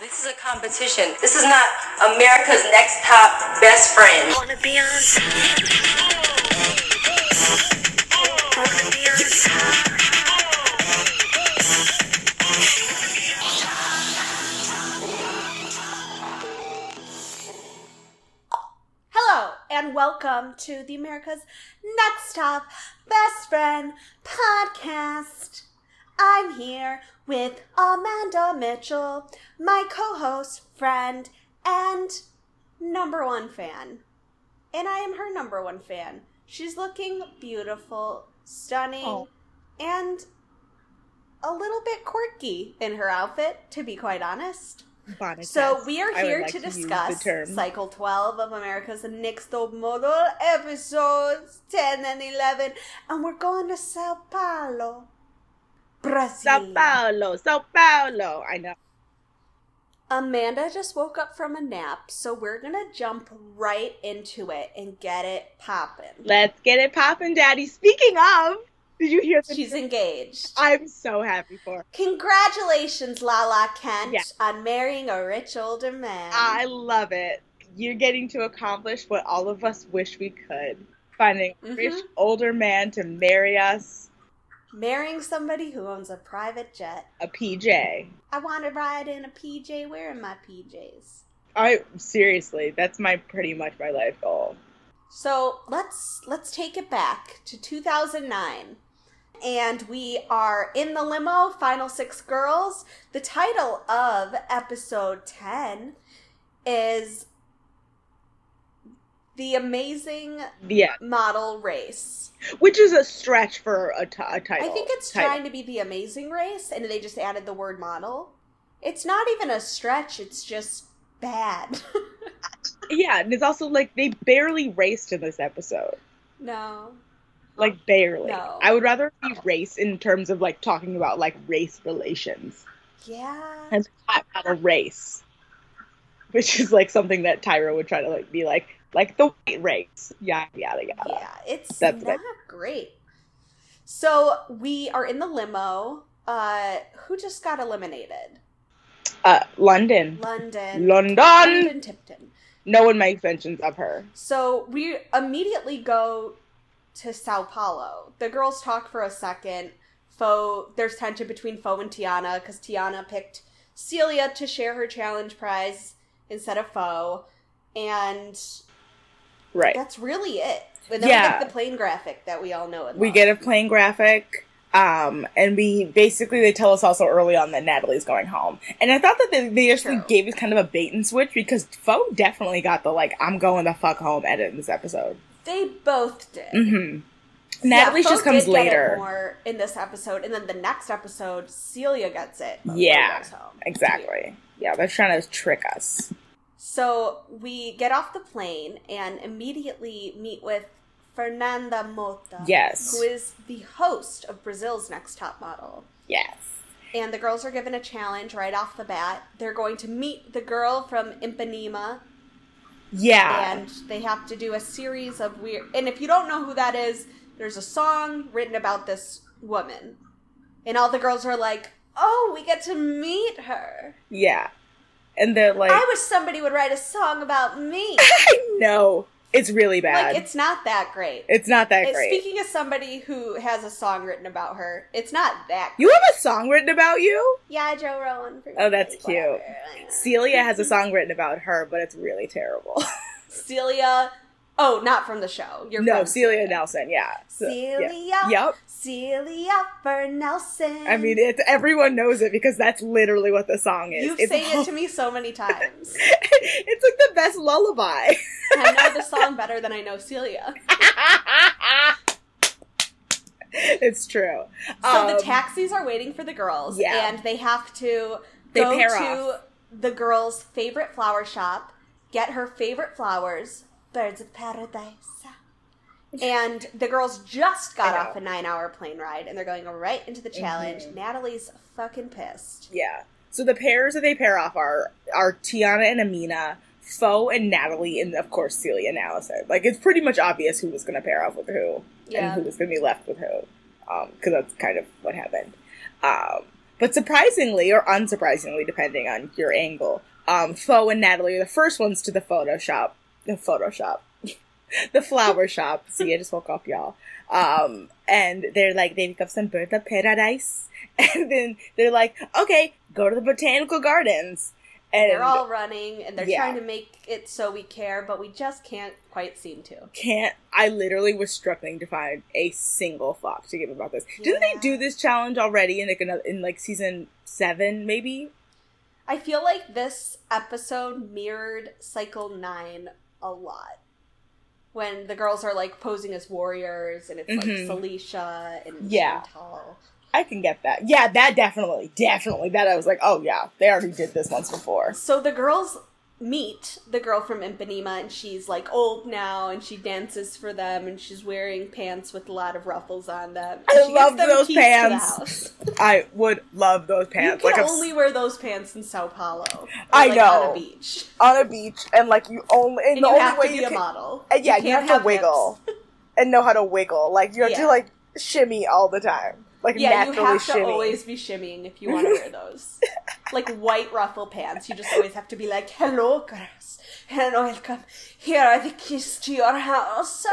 This is a competition. This is not America's next top best friend. Wanna be on Wanna be on Hello, and welcome to the America's Next Top Best Friend podcast. I'm here with Amanda Mitchell, my co host, friend, and number one fan. And I am her number one fan. She's looking beautiful, stunning, Oh. and a little bit quirky in her outfit, to be quite honest. Bonnet So test. we are here like to use discuss. Cycle 12 of America's Next Top Model episodes 10 and 11, and we're going to Sao Paulo, Brazil. Sao Paulo, Sao Paulo. I know. Amanda just woke up from a nap, so we're gonna jump right into it and get it popping. Let's get it poppin', Daddy. Speaking of, did you hear the She's engaged. I'm so happy for her. Congratulations, Lala Kent, Yeah. on marrying a rich older man. I love it. You're getting to accomplish what all of us wish we could. Finding a rich Mhm. older man to marry us marrying somebody who owns a private jet. a PJ. I want to ride in a PJ wearing my PJs. I seriously, that's my pretty much my life goal. So let's let's take it back to 2009, and we are in the limo. Final six girls. The title of episode 10 is the amazing Yeah, model race. which is a stretch for a, title. I think it's title. trying to be the amazing race, and they just added the word model. It's not even a stretch. It's just bad. Yeah, and it's also like they barely raced in this episode. no. Like barely. No. I would rather be race in terms of like talking about like race relations Yeah. and not about a race, which is like something that Tyra would try to like be like like the white race. Yada yada yada. Yeah, it's That's not great. So we are in the limo. Uh, who just got eliminated? Uh, London, London. London. London Tipton. No one makes mentions of her. So we immediately go to Sao Paulo. The girls talk for a second. Fo, there's tension between Fo and Tiana because Tiana picked Celia to share her challenge prize instead of Fo, and Right. that's really it. And then we get the plane graphic that we all know. And We love. get a plain graphic. Um, and we basically they tell us also early on that Natalie's going home, and I thought that they, they actually True. gave us kind of a bait and switch because Fo definitely got the like I'm going the fuck home edit in this episode. They both did. hmm Yeah, just comes did get it later. more in this episode, and then the next episode, Celia gets it. Yeah, home. Exactly. Yeah, they're trying to trick us. So we get off the plane and immediately meet with Fernanda Motta. Yes. Who is the host of Brazil's Next Top Model. Yes. And the girls are given a challenge right off the bat. They're going to meet the girl from Ipanema, Yeah. and they have to do a series of weird. And if you don't know who that is, there's a song written about this woman, and all the girls are like, "Oh, we get to meet her." yeah. And they're like, I wish somebody would write a song about me. I know it's really bad. like, it's not that great. it's not that Uh, great. Speaking of somebody who has a song written about her, it's not that. you have a song written about you. Yeah, Joe Rowan. Oh, that's cute. whatever. Celia has a song written about her, but it's really terrible. Celia. Oh, not from the show. You're no, from Celia Nelson. Yeah. So- yeah. Celia. Yep. Celia for Nelson. I mean, it's everyone knows it because that's literally what the song is. You've it's sang all- it to me so many times. it's like the best lullaby. I know the song better than I know Celia. it's true. So the Um, taxis are waiting for the girls, yeah. and they have to They go to off. the girl's favorite flower shop, get her favorite flowers, birds of paradise. And the girls just got off a nine-hour plane ride, and they're going right into the challenge. Mhm. Natalie's fucking pissed. Yeah. So the pairs that they pair off are are Tiana and Amina, Fo and Natalie, and of course Celia and Allison. Like it's pretty much obvious who was going to pair off with who Yeah. and who was going to be left with who, because that's kind of what happened. Um, But surprisingly, or unsurprisingly, depending on your angle, um, Fo and Natalie are the first ones to the Photoshop. The Photoshop. the flower shop. See, I just woke up, y'all. Um, and they're like, they pick up some bird of paradise. And then they're like, okay, go to the botanical gardens. And They're all running and they're Yeah. trying to make it so we care, but we just can't quite seem to. can't. I literally was struggling to find a single thought to give about this. Didn't they do this challenge already in like another, in like season seven, maybe? I feel like this episode mirrored Cycle 9 a lot. When the girls are like posing as warriors and it's Mhm. like Felicia and Yeah. Chantal. I can get that. Yeah, that definitely, definitely. That I was like, oh yeah, they already did this once before. So the girls meet the girl from Impanema and she's like old now and she dances for them and she's wearing pants with a lot of ruffles on them. I love those keys to the pants. I would love those pants. You Like can s- only wear those pants in Sao Paulo. or, I like, know. on a beach. on a beach, and like you only, and, And the you only have way to be you a model. and yeah, you, can't have to wiggle and know how to wiggle. Like you have Yeah. to like shimmy all the time, like Yeah, you have to always be shimmying if you want to wear those. like white ruffle pants. You just always have to be like, hello, girls, and welcome. Here are the keys to your house.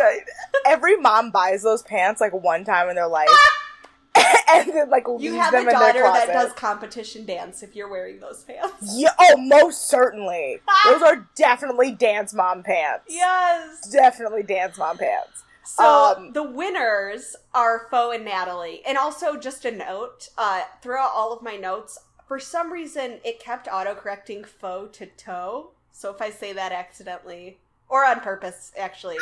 Every mom buys those pants like one time in their life, ah! and then like You have a daughter that does competition dance if you're wearing those pants. Yeah, oh, most certainly. Those are definitely dance mom pants. Yes. Definitely dance mom pants. So Um, the winners are Fo and Natalie. And also just a note, uh, throughout all of my notes, for some reason it kept autocorrecting Fo to toe. So if I say that accidentally or on purpose, actually,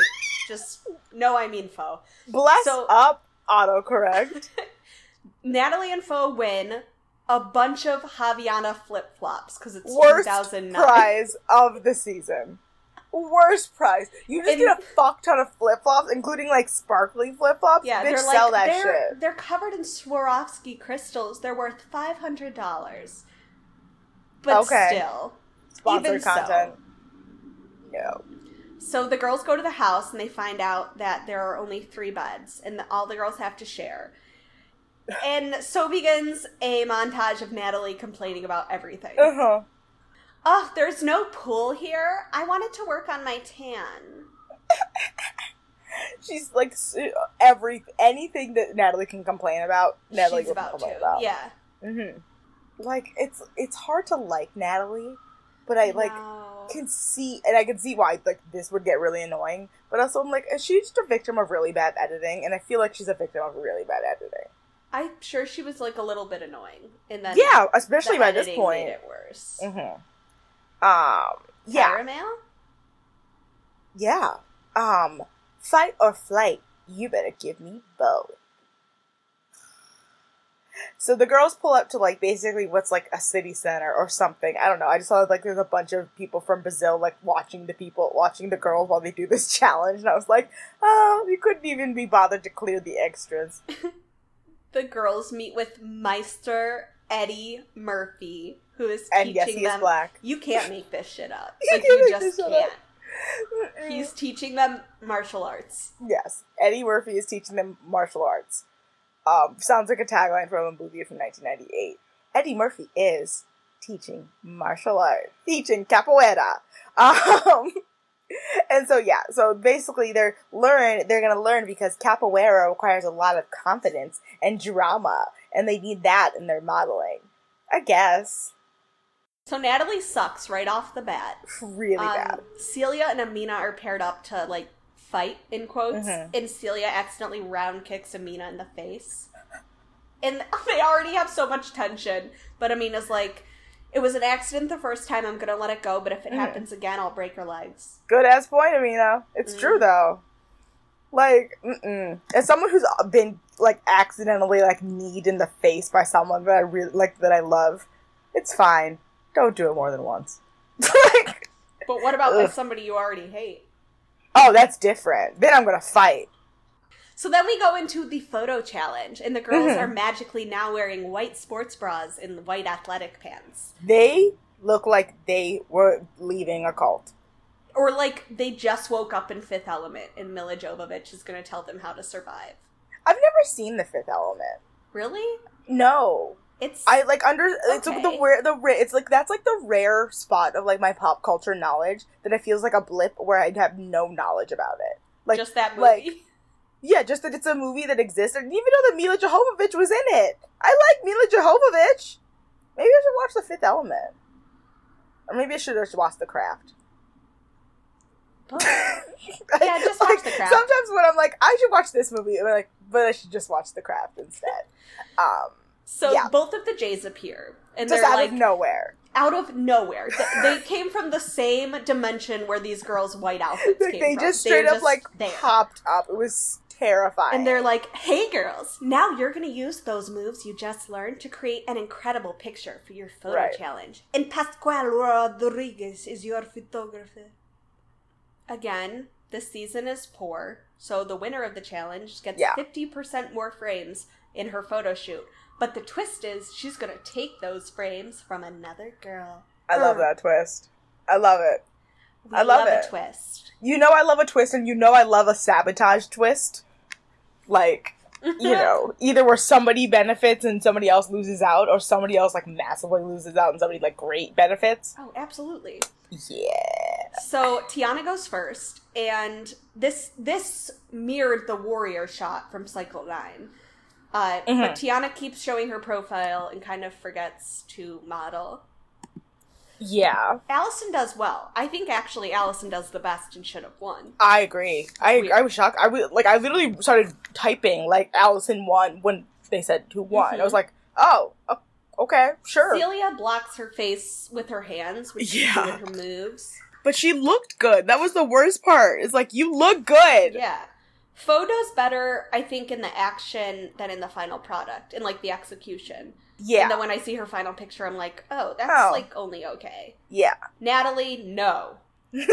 just no, I mean Fo. Bless So- up autocorrect. Natalie and Fo win a bunch of Havaiana flip flops because it's Worst 2009. prize of the season. Worst prize. You just And- get a fuck ton of flip flops, including like sparkly flip flops. Yeah, Bitch, they're sell like that they're shit. they're covered in Swarovski crystals. They're worth five hundred dollars. But Okay. still, Sponsored even so. content. No. So the girls go to the house and they find out that there are only three beds and that all the girls have to share. And so begins a montage of Natalie complaining about everything. Uh huh. Oh, there's no pool here. I wanted to work on my tan. She's like every anything that Natalie can complain about. Natalie She's about complain to. about. Yeah. hmm Like it's it's hard to like Natalie, but I like can see and I can see why like this would get really annoying. But also I'm like, is she just a victim of really bad editing? And I feel like she's a victim of really bad editing. I'm sure she was like a little bit annoying. And then Yeah, especially by this point. made it worse. Mm-hmm. Um. Yeah. Caramel? Yeah. Um. Fight or flight. You better give me both. So the girls pull up to like basically what's like a city center or something. I don't know. I just saw like there's a bunch of people from Brazil like watching the people watching the girls while they do this challenge, and I was like, oh, you couldn't even be bothered to clear the extras. The girls meet with Meister Eddie Murphy, who is And teaching yes, he is them. black. You can't make this shit up. You Like you just can't. He's teaching them martial arts. Yes, Eddie Murphy is teaching them martial arts. Um, sounds like a tagline from a movie from 1998. Eddie Murphy is teaching martial arts, teaching capoeira. Um, and so yeah, so basically they're learn they're gonna learn because capoeira requires a lot of confidence and drama, and they need that in their modeling. I guess So Natalie sucks right off the bat. really Um, bad. Celia and Amina are paired up to like fight in quotes, Mhm. and Celia accidentally round kicks Amina in the face. And they already have so much tension, but Amina's like, "It was an accident the first time. I'm gonna let it go, but if it Mhm. happens again, I'll break her legs." Good ass point, Amina. It's Mm. true though. Like, mm-mm. as someone who's been like accidentally like kneed in the face by someone that I really like that I love, it's fine. Don't do it more than once. like, But what about Ugh. somebody you already hate? oh, that's different. Then I'm gonna fight. So then we go into the photo challenge, and the girls Mhm. are magically now wearing white sports bras and white athletic pants. They look like they were leaving a cult. Or like they just woke up in Fifth Element, and Milla Jovovich is going to tell them how to survive. I've never seen The Fifth Element. Really? No, It's I like under it's like the Okay. rare the it's like that's like the rare spot of like my pop culture knowledge that it feels like a blip where I'd have no knowledge about it. Like just that movie. like yeah, just that it's a movie that exists. I didn't even know that Milla Jovovich was in it. I like Milla Jovovich. Maybe I should watch The Fifth Element, or maybe I should just watch The Craft. Yeah, just watch The Craft. Sometimes when I'm like, I should watch this movie, I'm like, but I should just watch The Craft instead. Um, so yeah. both of the Jays appear, and just they're out like of nowhere. out of nowhere. Th- they came from the same dimension where these girls' white outfits Like, came they from. just They're straight up just like there. popped up. It was terrifying. And they're like, hey girls, now you're going to use those moves you just learned to create an incredible picture for your photo Right. challenge. And Pascual Rodriguez is your photographer. Again, the season is poor, so the winner of the challenge gets Yeah. 50% more frames in her photo shoot. But the twist is she's going to take those frames from another girl. I love that twist. I love it. We I love a it. twist. You know I love a twist, and you know I love a sabotage twist. Like, you know, either where somebody benefits and somebody else loses out, or somebody else like massively loses out and somebody like great benefits. Oh, absolutely. Yeah. So Tiana goes first, and this this mirrored the warrior shot from Cycle Nine. Uh, Mhm. But Tiana keeps showing her profile and kind of forgets to model. Yeah, Allison does well. I think actually Allison does the best and should have won. I agree. I. I was shocked. I was like I literally started typing like Allison won when they said who won. Mhm. I was like, oh, okay, sure. Celia blocks her face with her hands, which Yeah. doing her moves. But she looked good. That was the worst part. It's like you look good. Yeah. Photos better, I think, in the action than in the final product, in like the execution. Yeah. And then when I see her final picture, I'm like, oh, that's Oh. like only okay. yeah. Natalie, no. is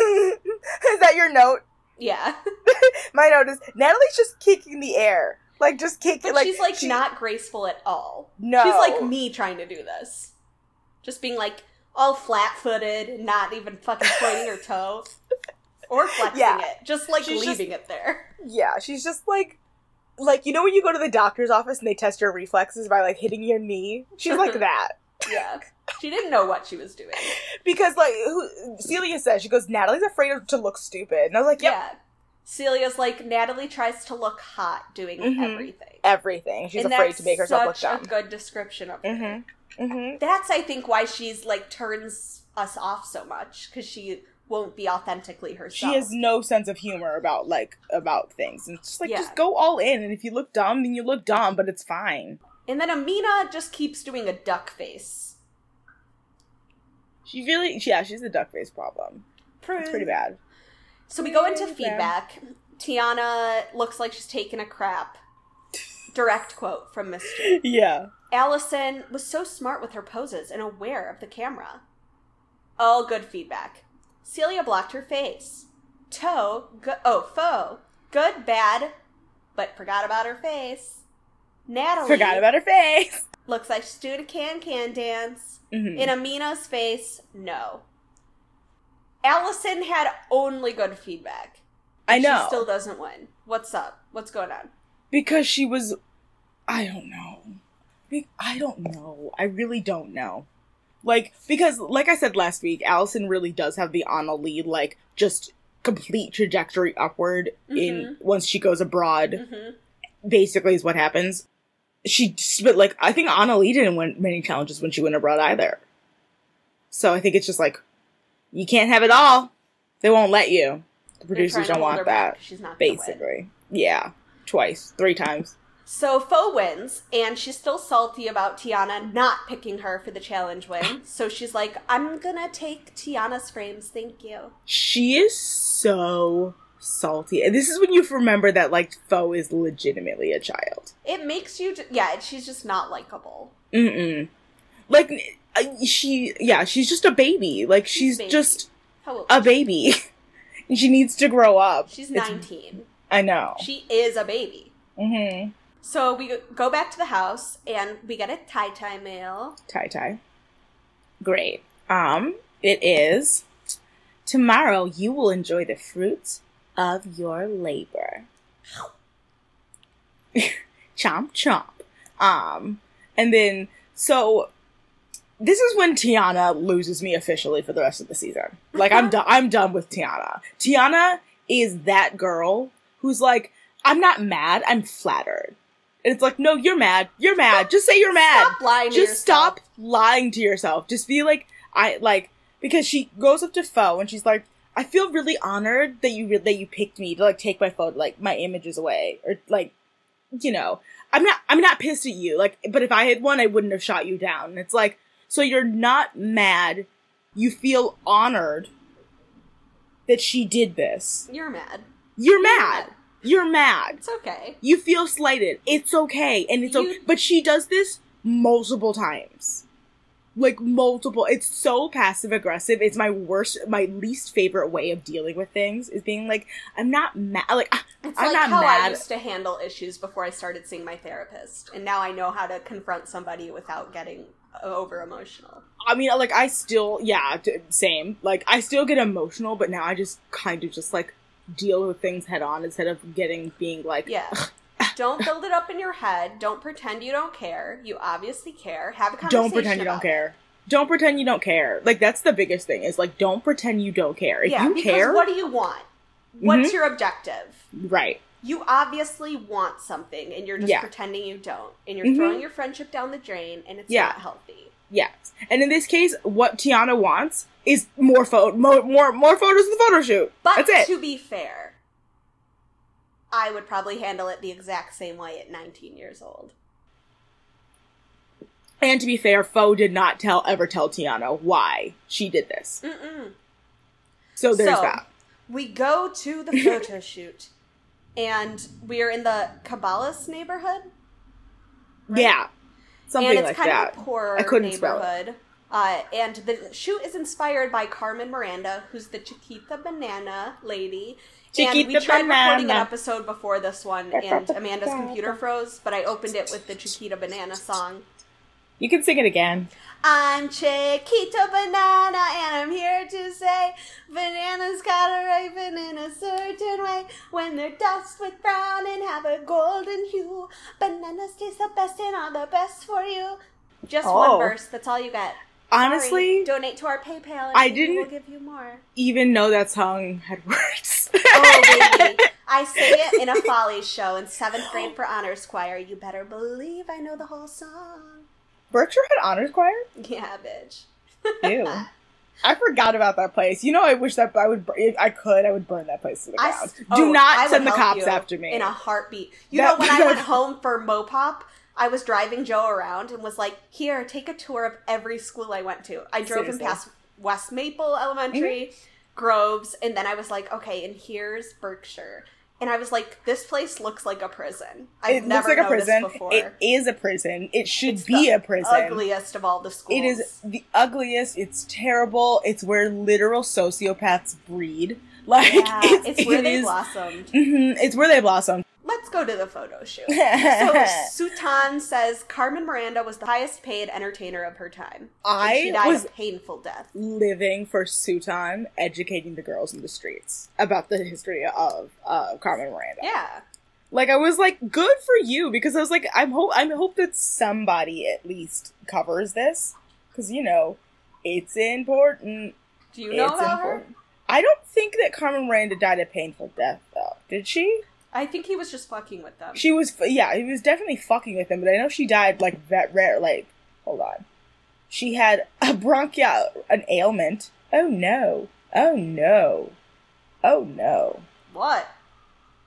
that your note? Yeah. My note is Natalie's just kicking the air. Like just kicking But like she's like she- not graceful at all. No. She's like me trying to do this. Just being like all flat footed not even fucking pointing her toe. Or flexing Yeah. it. Just like She's just- leaving it there. Yeah, she's just like like you know when you go to the doctor's office and they test your reflexes by like hitting your knee? She's like that. Yeah. She didn't know what she was doing. Because like who, Celia says she goes Natalie's afraid of, to look stupid. And I was like, yep, Yeah. Celia's like, Natalie tries to look hot doing Mhm. everything. everything. She's and afraid to make herself look such dumb. a good description of her. Mhm. Mhm. That's, I think, why she's like turns us off so much because she won't be authentically herself. She has no sense of humor about like about things. And it's just like Yeah. just go all in and if you look dumb, then you look dumb, but it's fine. And then Amina just keeps doing a duck face. She really yeah, she's a duck face problem. It's pretty bad. So we go into feedback. Tiana looks like she's taking a crap. Direct quote from Mischief. Yeah. Allison was so smart with her poses and aware of the camera. All good feedback. Celia blocked her face. Toe, go- oh, foe, good, bad, but forgot about her face. Natalie Forgot about her face. looks like she's doing a can can dance. Mhm. In Amina's face, no. Allison had only good feedback. I know. She still doesn't win. What's up? What's going on? Because she was i don't know. I don't know. I really don't know. Like because like i said last week allison really does have the anna Lee like just complete trajectory upward in once she goes abroad hmm basically is what happens. She but like i think anna lee didn't win many challenges when she went abroad either. So i think it's just like you can't have it all. They won't let you. The producers don't want that She's not basically. Yeah twice three times So Fo wins, and she's still salty about Tiana not picking her for the challenge win. so she's like, I'm gonna take Tiana's frames, thank you. She is so salty. And this is when you remember that like Fo is legitimately a child. It makes you, yeah, she's just not likable. Mm-mm. Like uh, she yeah, she's just a baby. Like she's baby. just a baby. and she needs to grow up. she's It's- 19. I know. She is a baby. Mm-hmm. So we go back to the house, and we get a tie tie mail. Tie tie. Great. Um, it is tomorrow you will enjoy the fruits of your labor. chomp chomp. Um, and then So this is when Tiana loses me officially for the rest of the season. Like I'm done. I'm done with Tiana. Tiana is that girl who's like, I'm not mad. I'm flattered. And it's like, no, you're mad. You're mad. Just say you're mad. Stop lying Just stop lying to yourself. Just be like, I like because she goes up to Fo and she's like, I feel really honored that you re- that you picked me to like take my photo, like my images away, or like, you know, I'm not I'm not pissed at you. Like, but if I had one, I wouldn't have shot you down. And it's like, so you're not mad. You feel honored that she did this. You're mad. You're mad. mad. You're mad. It's okay. You feel slighted. It's okay. And it's You- okay. But she does this multiple times. Like multiple. It's so passive aggressive. It's my worst, my least favorite way of dealing with things is being like, I'm not mad. Like, ah, It's I'm like not how I used to handle issues before I started seeing my therapist, and now I know how to confront somebody without getting over emotional. I mean, like, I still, yeah, same. Like, I still get emotional, but now I just kind of just like deal with things head on instead of getting, being like, Yeah. don't build it up in your head. Don't pretend you don't care. You obviously care. Have a conversation. don't pretend you don't about care. Don't pretend you don't care. Like, that's the biggest thing is like, don't pretend you don't care. If Yeah, you because care, Mm-hmm. what do you want? What's your objective? right. You obviously want something, and you're just Yeah. pretending you don't, and you're Mhm. throwing your friendship down the drain, and it's Yeah. not healthy. Yes. And in this case, what Tiana wants is more photo, more, more, more photos of the photo shoot. But That's it. to be fair, I would probably handle it the exact same way at 19 years old. and to be fair, Fo did not tell ever tell Tiana why she did this. Mm-mm. So there's So, that. We go to the photo shoot, and we are in the Cabales neighborhood, Yeah. Something and it's like kind that. of a poor I couldn't spell it. Neighborhood. Uh, and the shoot is inspired by Carmen Miranda, who's the Chiquita Banana lady. and we Chiquita tried recording an episode before this one, and Amanda's computer froze, but I opened it with the Chiquita Banana song. You can sing it again. I'm Chiquita Banana, and I'm here to say bananas gotta ripen in a certain way. When they're dust with brown and have a golden hue, bananas taste the best and are the best for you. Just Oh. one verse. That's all you get. Sorry. Honestly, donate to our PayPal. I maybe We'll didn't- give you more. even know that song had words. Oh baby, I sang it in a Follies show in seventh grade for honors choir. You better believe I know the whole song. Berkshire had honors choir. Yeah, bitch. Ew. I forgot about that place. You know, I wish that I would. If I could, I would burn that place to the ground. Oh, Do oh, I not send the cops after me. in a heartbeat. You That- know, when I went home for Mopop, I was driving Joe around and was like, "Here, take a tour of every school I went to." I drove him past West Maple Elementary, Groves, and then I was like, "Okay, and here's Berkshire." And I was like, "This place looks like a prison." I've it looks never like a prison. before. It is a prison. It should It's be a prison. Ugliest of all the schools. It is the ugliest. It's terrible. It's where literal sociopaths breed. Like Yeah, it's, it's where it they is- blossomed. Mhm, it's where they blossom. Let's go to the photo shoot. So Sutan says Carmen Miranda was the highest paid entertainer of her time. And she I died was a painful death. living for Sutan, educating the girls in the streets about the history of uh, Carmen Miranda. Yeah. Like I was like, good for you because I was like, I'm hope I'm hope that somebody at least covers this because you know it's important. Do you know it's about her? important. I don't think that Carmen Miranda died a painful death though. Did she? I think he was just fucking with them. She was, yeah, he was definitely fucking with him, but I know she died like that rare. Like, hold on, she had a bronchial, an ailment. Oh no! Oh no! Oh no! what?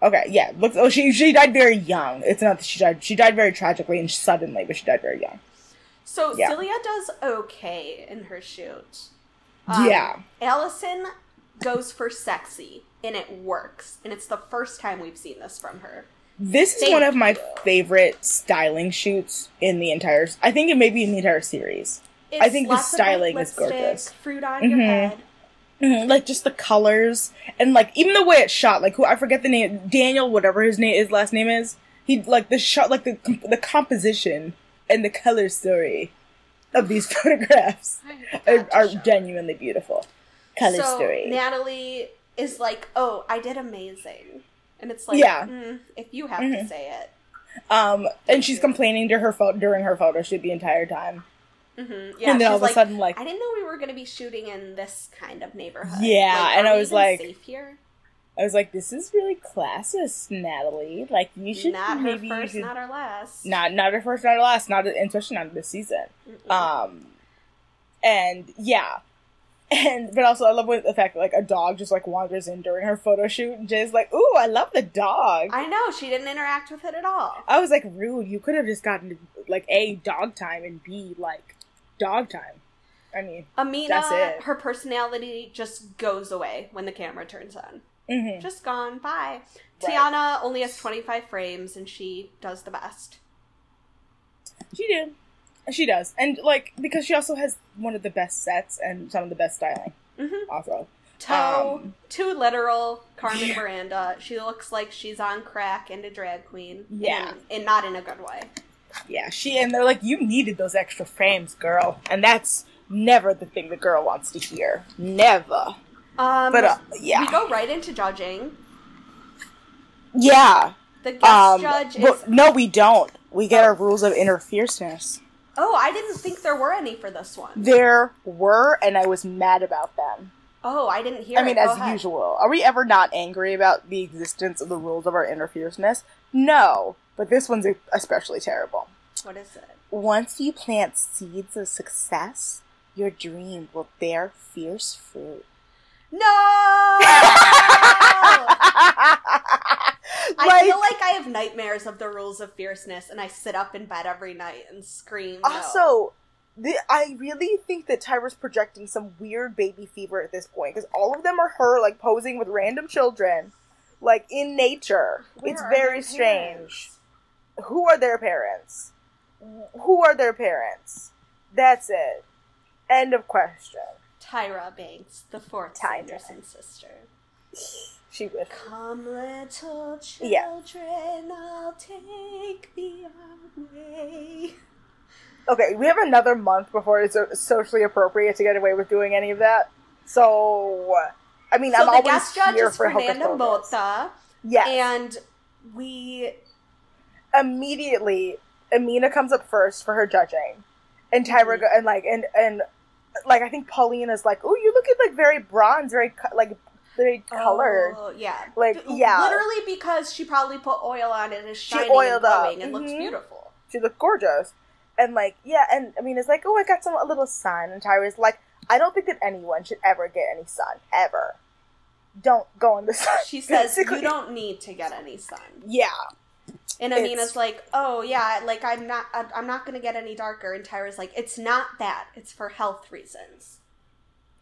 Okay, yeah. Look, oh, she she died very young. It's not that she died. She died very tragically and suddenly, but she died very young. So Yeah. Celia does okay in her shoot. Yeah. Um, Allison goes for sexy, and it works. And it's the first time we've seen this from her. This is Thank one of my you. favorite styling shoots in the entire. I think it may be in the entire series. It's I think the lots of white styling is gorgeous. Fruit on your Mhm. head. Mhm, like just the colors and like even the way it's shot like who i forget the name daniel whatever his name his last name is he like the shot like the the composition and the color story of these photographs are, are genuinely beautiful color so story Natalie is like, "Oh, I did amazing," and it's like, Yeah. mm, if you have to Mhm. say it, Um, and she's complaining to her photo during her photo shoot the entire time. Mm-hmm. Yeah, And then all of a like, sudden, like- I didn't know we were going to be shooting in this kind of neighborhood. Yeah, Like, and I was like- safe here. I was like, "This is really classist, Natalie. Like, you should Not her maybe you first, should- not her last. not not her first, not her last, not especially not this season." Mm-mm. Um, and yeah, and but also I love when the fact that like a dog just like wanders in during her photo shoot, and Jay's like, "Ooh, I love the dog." I know she didn't interact with it at all. I was like, rude. You could have just gotten like a dog time and b like dog time. I mean, Amina, That's it. her personality just goes away when the camera turns on. mhm. Just gone. Bye. Right. Tiana only has 25 frames and she does the best. she did. She does, and like because she also has one of the best sets and some of the best styling. Mhm. Also, Toe, Um, too literal. Carmen Yeah. Miranda. She looks like she's on crack and a drag queen. Yeah. And, and not in a good way. yeah, she and they're like, you needed those extra frames, girl, and that's never the thing the girl wants to hear. Never. Um, But uh, yeah, we go right into judging. yeah. The guest Um, judge well, is. no, we don't. We get our rules of inner fierceness. Oh, I didn't think there were any for this one. There were, and I was mad about them. Oh, I didn't hear I mean, it. As usual. Are we ever not angry about the existence of the rules of our inner fierceness? No, but this one's especially terrible. What is it? Once you plant seeds of success, your dream will bear fierce fruit. No! I Like- feel like I have nightmares of the rules of fierceness, and I sit up in bed every night and scream. no. Also, the, I really think that Tyra's projecting some weird baby fever at this point because all of them are her like posing with random children, like in nature. Where it's very strange. Who are their parents? Who are their parents? That's it. End of question. Tyra Banks, the fourth Tyra. Sanderson sister. She would. Come, little children, Yeah. I'll take the way. Okay, we have another month before it's socially appropriate to get away with doing any of that. So, I mean, So I'm the always guest judge here is for Pocus. Motta, Yes. and we immediately Amina comes up first for her judging, and Tyra Mhm. and like and and like I think Pauline is like, oh, you look at like very bronze, very co- like very colored. Oh, yeah. Like, yeah. Literally because she probably put oil on it and it's She shining oiled and up. glowing and looks Mhm. beautiful. She looked gorgeous, and like yeah, and I mean it's like, oh, I got some a little sun, and Tyra's like, I don't think that anyone should ever get any sun ever. Don't go in the sun. She says, you don't need to get any sun. Yeah, And It's- Amina's like, oh yeah, like I'm not, I'm not gonna get any darker. And Tyra's like, it's not that. It's for health reasons.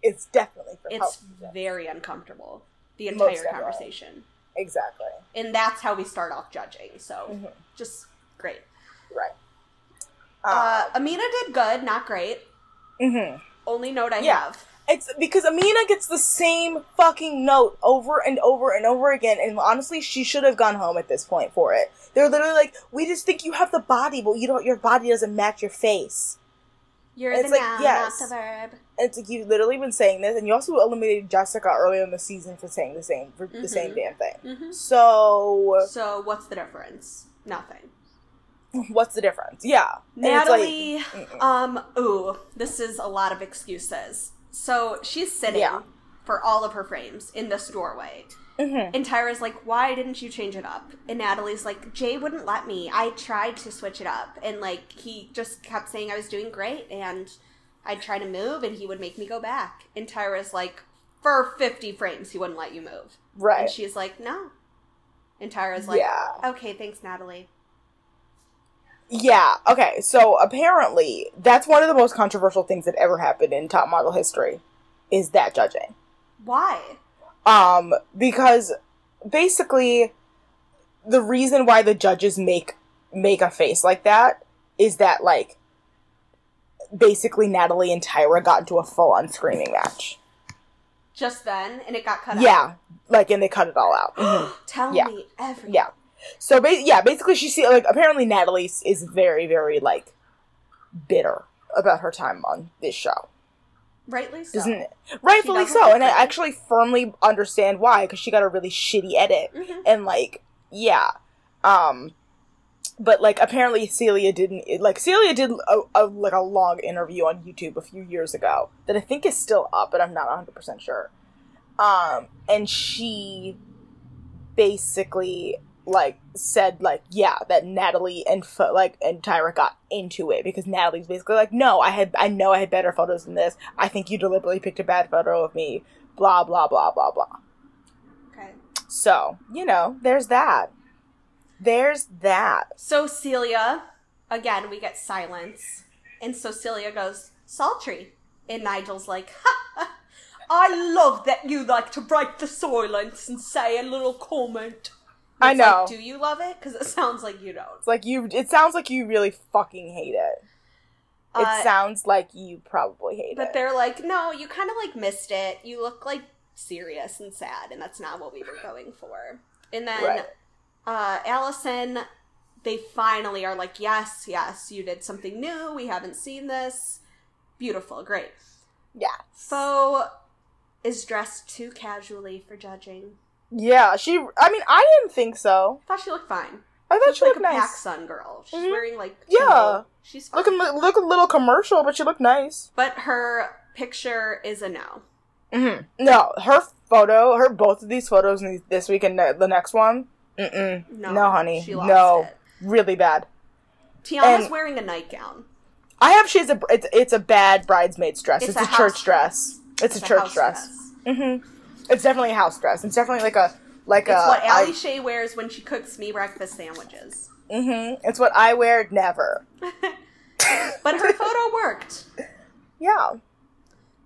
it's definitely for It's health. It's very uncomfortable. The Most entire definitely. conversation, exactly and that's how we start off judging. So Mhm. just great. right. Uh, Amina did good, not great. mhm. Only note I Yeah. have. It's because Amina gets the same fucking note over and over and over again, and honestly, she should have gone home at this point for it. They're literally like, "We just think you have the body, but you don't. Your body doesn't match your face." You're the like, noun, yes. not the verb. It's like you've literally been saying this, and you also eliminated Jessica earlier in the season for saying the same for the same Mhm. damn thing. hmm So, So what's the difference? Nothing. what's the difference? Yeah, it's like- Natalie, um, ooh, this is a lot of excuses. So she's sitting Yeah. for all of her frames in this doorway. Mhm. And Tyra's like, why didn't you change it up? And Natalie's like, Jay wouldn't let me. I tried to switch it up. And like, he just kept saying I was doing great. And I'd try to move and he would make me go back. And Tyra's like, for 50 frames, he wouldn't let you move. right. And she's like, no. And Tyra's like, Yeah. okay, thanks, Natalie. Yeah, okay, so apparently that's one of the most controversial things that ever happened in top model history is that judging. Why? Um, because basically the reason why the judges make make a face like that is that like basically Natalie and Tyra got into a full on screaming match. Just then, and it got cut out. Yeah, like and they cut it all out. Mhm. Tell Yeah. me everything. Yeah. So ba- yeah, basically she see like apparently Natalie is very very like bitter about her time on this show. Rightly so. It? Rightfully so, and I actually firmly understand why because she got a really shitty edit Mhm. and like yeah, um, but like apparently Celia didn't like Celia did a, a like a long interview on YouTube a few years ago that I think is still up, but I'm not 100 percent sure. Um, and she basically like said like yeah that Natalie and Fo- like and Tyra got into it because Natalie's basically like no I had I know I had better photos than this I think you deliberately picked a bad photo of me blah blah blah blah blah Okay. so you know there's that there's that So Celia, again, we get silence. And so Celia goes, sultry. And Nigel's like, ha, ha, I love that you like to break the silence and say a little comment. I It's like, know. Do you love it? Because it sounds like you don't. It's like you. It sounds like you really fucking hate it. It Uh, sounds like you probably hate But it. But they're like, no, you kind of like missed it. You look like serious and sad, and that's not what we were going for. And then Right. uh, Allison, they finally are like, yes, yes, you did something new. We haven't seen this. Beautiful, great. Yeah. Fo is dressed too casually for judging. Yeah. She. I mean, I didn't think so. I Thought she looked fine. I thought she like looked a nice. PacSun girl. She's Mhm. wearing like Yeah. teal. She's fine. Looking look a little commercial, but she looked nice. but her picture is a no. Mm-hmm. No, her photo, her both of these photos in this week and the next one. Mm-mm. No, No, honey. she lost no, it. really bad. Tiana's And- wearing a nightgown. I have she's a it's it's a bad bridesmaid's dress. It's, It's a, a church dress. It's, a church house dress. Mm-hmm. It's definitely a house dress. It's definitely like a like It's a. what I- Ali Shay wears when she cooks me breakfast sandwiches. Mm-hmm. It's what I wear never. But her photo worked. Yeah.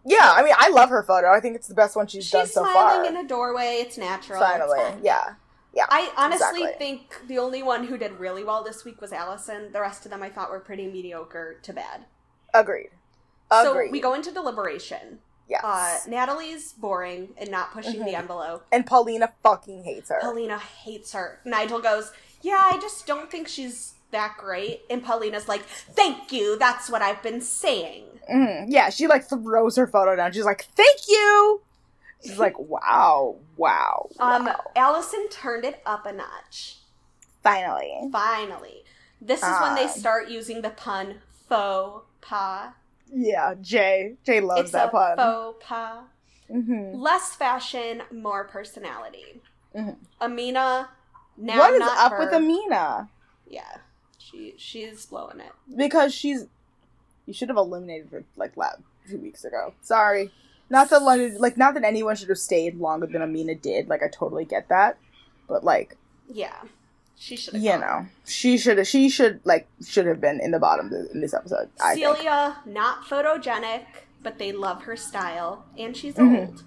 Yeah, I mean, I love her photo. I think it's the best one she's, done She's so smiling far. in a doorway. It's natural. Finally, fine. yeah, yeah. I honestly exactly. think the only one who did really well this week was Allison. The rest of them I thought were pretty mediocre to bad. Agreed. So we go into deliberation. Yes. Uh, Natalie's boring and not pushing the Mhm. envelope. and Paulina fucking hates her. Paulina hates her. Nigel goes, Yeah, I just don't think she's that great. And Paulina's like, Thank you. That's what I've been saying. Mhm. Yeah, she like throws her photo down. She's like, "Thank you." She's like, "Wow, wow." Um, wow. Allison turned it up a notch. Finally. Finally. This is when they Ah. start using the pun faux pas. Yeah, Jay. Jay loves it's that a pun. faux pas. hmm Less fashion, more personality. Mhm. Amina, now What is up her. with Amina? Yeah, she she's blowing it. Because she's. You should have eliminated her like lab two weeks ago. Sorry. Not that like not that anyone should have stayed longer than Amina did. Like I totally get that, but like Yeah, she should have. you know, she should have. She should like should have been in the bottom th- in this episode. I think. Celia, not photogenic, but they love her style, and she's Mhm. old.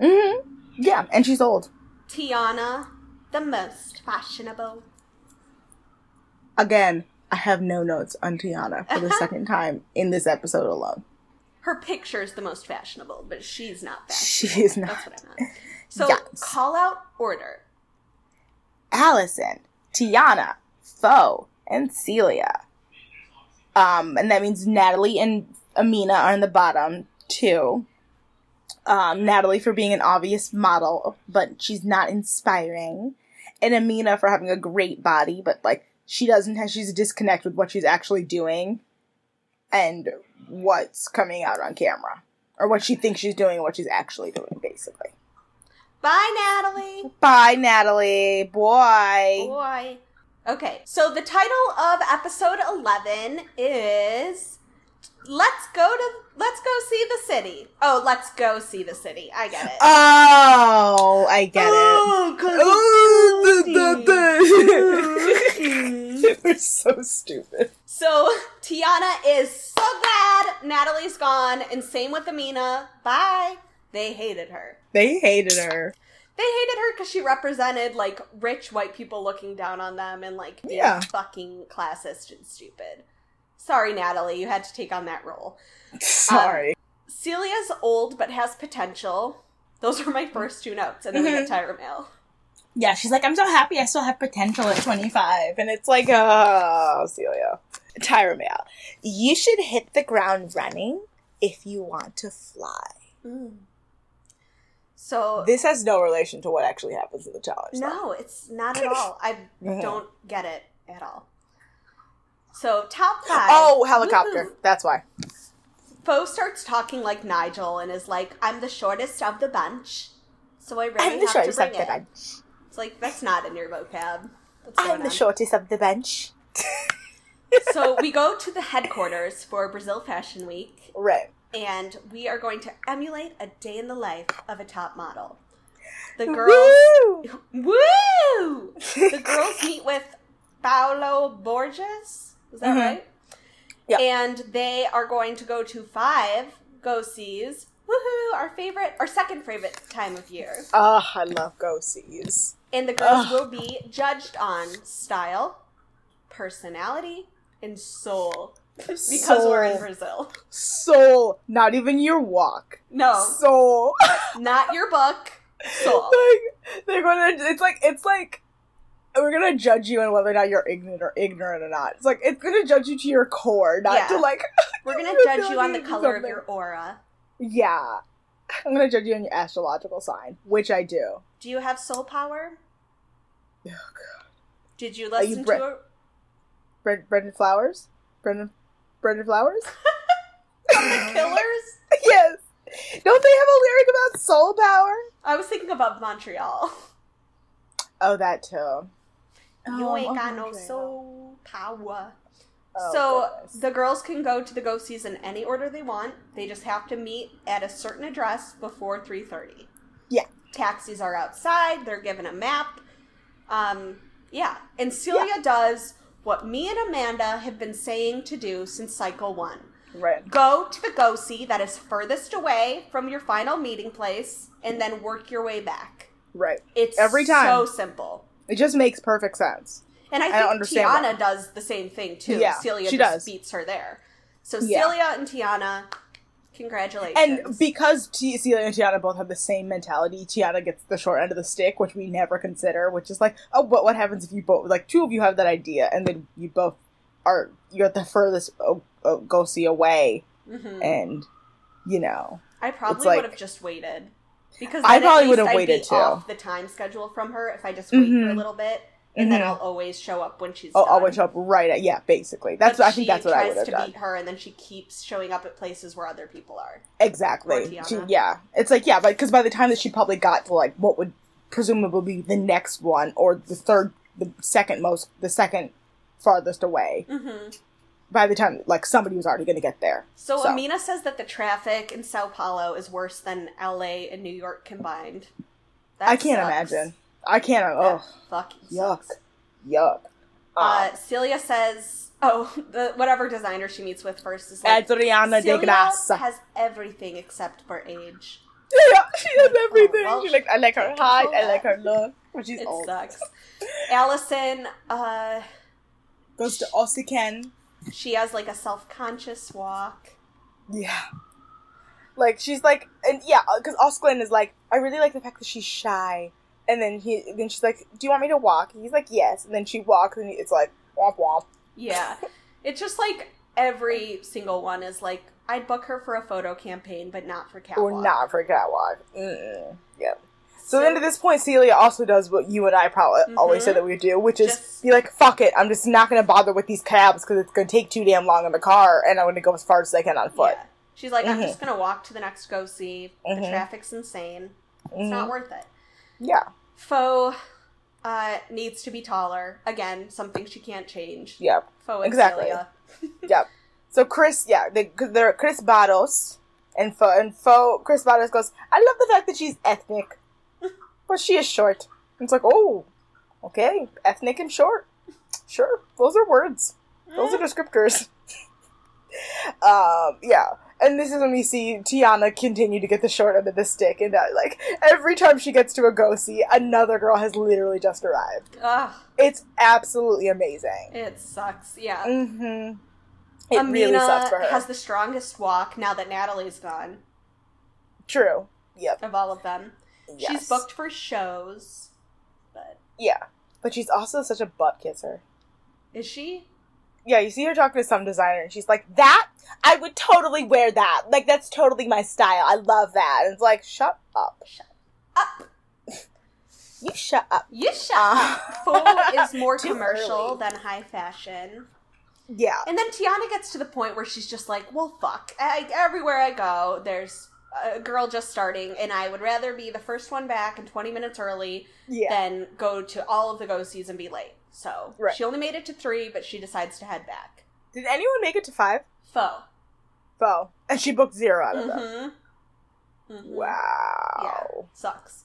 hmm Yeah, and she's old. Tiana, the most fashionable. Again, I have no notes on Tiana for the second time in this episode alone. Her picture is the most fashionable, but she's not fashionable. She is not. That's what I meant. So Yes. call out order. Allison, Tiana, Fo, and Celia. Um, and that means Natalie and Amina are in the bottom too. Um, Natalie for being an obvious model, but she's not inspiring. And Amina for having a great body, but like she doesn't have she's a disconnect with what she's actually doing and what's coming out on camera. Or what she thinks she's doing and what she's actually doing, basically. Bye, Natalie. Bye, Natalie. Boy. Boy. Okay, so the title of episode 11 is Let's Go to Let's Go See the City. Oh, let's go see the city. I get it. Oh, I get Oh, it. Oh, They're so stupid. So Tiana is so glad Natalie's gone, and same with Amina. Bye. They hated her. They hated her. They hated her because she represented like rich white people looking down on them and like being Yeah. fucking classist and stupid. Sorry, Natalie, you had to take on that role. Um, Sorry. Celia's old but has potential. Those were my first two notes, and then we get Tyra Mail. yeah, she's like, I'm so happy I still have potential at 25. And it's like, oh, Celia. Tyra Mail. You should hit the ground running if you want to fly. Mm. So This has no relation to what actually happens in the challenge. though. no, it's not at all. I don't get it at all. So top five. Oh, helicopter. Woo. That's why. Fo starts talking like Nigel and is like, "I'm the shortest of the bunch, so I really I'm the have shortest to of bring the it." It's like that's not in your vocab. I'm the on? shortest of the bench. so we go to the headquarters for Brazil Fashion Week, Right. And we are going to emulate a day in the life of a top model. The girls, Woo! woo! The girls meet with Paulo Borges. Is that Mhm. right? Yeah. And they are going to go to five go sees. Woohoo! Our favorite, our second favorite time of year. Oh, I love go sees. And the girls will be judged on style, personality, and soul. Because we're in Brazil. Soul. Not even your walk. No, Soul. not your book. Soul. like they're gonna it's like it's like we're gonna judge you on whether or not you're ignorant or ignorant or not. It's like it's gonna judge you to your core, not Yeah. to like We're gonna judge you on the ability to do color of your aura. Yeah. I'm gonna judge you on your astrological sign, which I do. Do you have soul power? Oh god. Did you you listen Bre- to a Brendan, Brendan Flowers? Brendan Brendan Flowers? the Killers? yes. Don't they have a lyric about soul power? I was thinking about Montreal. Oh, that too. you Oh, ain't oh, got no soul power. Oh, so goodness. the girls can go to the go sees in any order they want. They just have to meet at a certain address before three thirty. Yeah. Taxis are outside. They're given a map. Um, yeah, and Celia does what me and Amanda have been saying to do since cycle one. Right. Go to the go see that is furthest away from your final meeting place, and then work your way back. Right. It's Every time. so simple. It just makes perfect sense. And I think Tiana why. does the same thing too. Yeah, Celia she just does. beats her there. So Yeah. Celia and Tiana, congratulations. And because T- Celia and Tiana both have the same mentality, Tiana gets the short end of the stick, which we never consider. Which is like, oh, but what happens if you both, like, two of you have that idea, and then you both are you're at the furthest oh, oh, go see away, Mhm. and you know, I probably like- would have just waited because I probably would have waited too. Off the time schedule from her if I just wait for a Mhm. little bit, and then Mhm. I'll always show up when she's. Oh, I'll always show up right at yeah, basically. That's But I think that's what I would have done. Tries to beat her, and then she keeps showing up at places where other people are. Exactly. She, yeah, it's like yeah, but because by the time that she probably got to like what would presumably be the next one or the third, the second most, the second farthest away. hmm By the time like somebody was already going to get there. So, So. Amina says that the traffic in Sao Paulo is worse than L.A. and New York combined. That I can't sucks. imagine. I can't. Oh, fucking yuck, yuck. Uh, Um, Celia says, "Oh, the whatever designer she meets with first is like Adriana de Celia has everything except for age. yeah, she has Like, oh, everything. well, she like I like her height. I like her look. But she's It old. sucks." Allison, uh, Goes to Osklen. she has like a self-conscious walk. Yeah. Like she's like, and yeah, because Osklen is like, I really like the fact that she's shy. And then he, then she's like, "Do you want me to walk?" And he's like, "Yes." And then she walks, and it's like, "Womp womp." Yeah, it's just like every single one is like, I'd book her for a photo campaign, but not for catwalk. Or not for catwalk. Mm-mm. Yep. So then at this point, Celia also does what you and I probably always Mhm. said that we would do, which is Just- be like, "Fuck it, I'm just not gonna bother with these cabs because it's gonna take too damn long in the car, and I'm gonna go as far as I can on foot." Yeah. She's like, I'm Mhm. just gonna walk to the next go see. The Mhm. traffic's insane. It's not worth it. Yeah. Fo uh, needs to be taller. Again, something she can't change. Yep. Fo and Exactly. Yep. So Chris, yeah, they, they're Cris Barros and Fo and Fo. Cris Barros goes, "I love the fact that she's ethnic, but she is short." And it's like, oh, okay, ethnic and short. Sure, those are words. Those are descriptors. um, yeah. And this is when we see Tiana continue to get the short end of the stick, and that, like every time she gets to a go see, another girl has literally just arrived. Ugh, It's absolutely amazing. it sucks. Yeah. Mm-hmm. It Amina really sucks for her. has the strongest walk now that Natalie's gone True. Yep. of all of them. Yes. She's booked for shows, but Yeah. But she's also such a butt kisser. is she? Yeah, you see her talking to some designer and she's like, That? I would totally wear that. Like, that's totally my style. I love that. And it's like, Shut up. Shut up. You shut up. You shut Uh, up. Fo is more commercial early. than high fashion. Yeah. And then Tiana gets to the point where she's just like, well, fuck. I, everywhere I go, there's a girl just starting, and I would rather be the first one back and 20 minutes early Yeah. than go to all of the go sees and be late. So Right. she only made it to three, but she decides to head back. Did anyone make it to five? Fo. Fo. And she booked zero out of them. Mm-hmm. Mm-hmm. Wow. Sucks.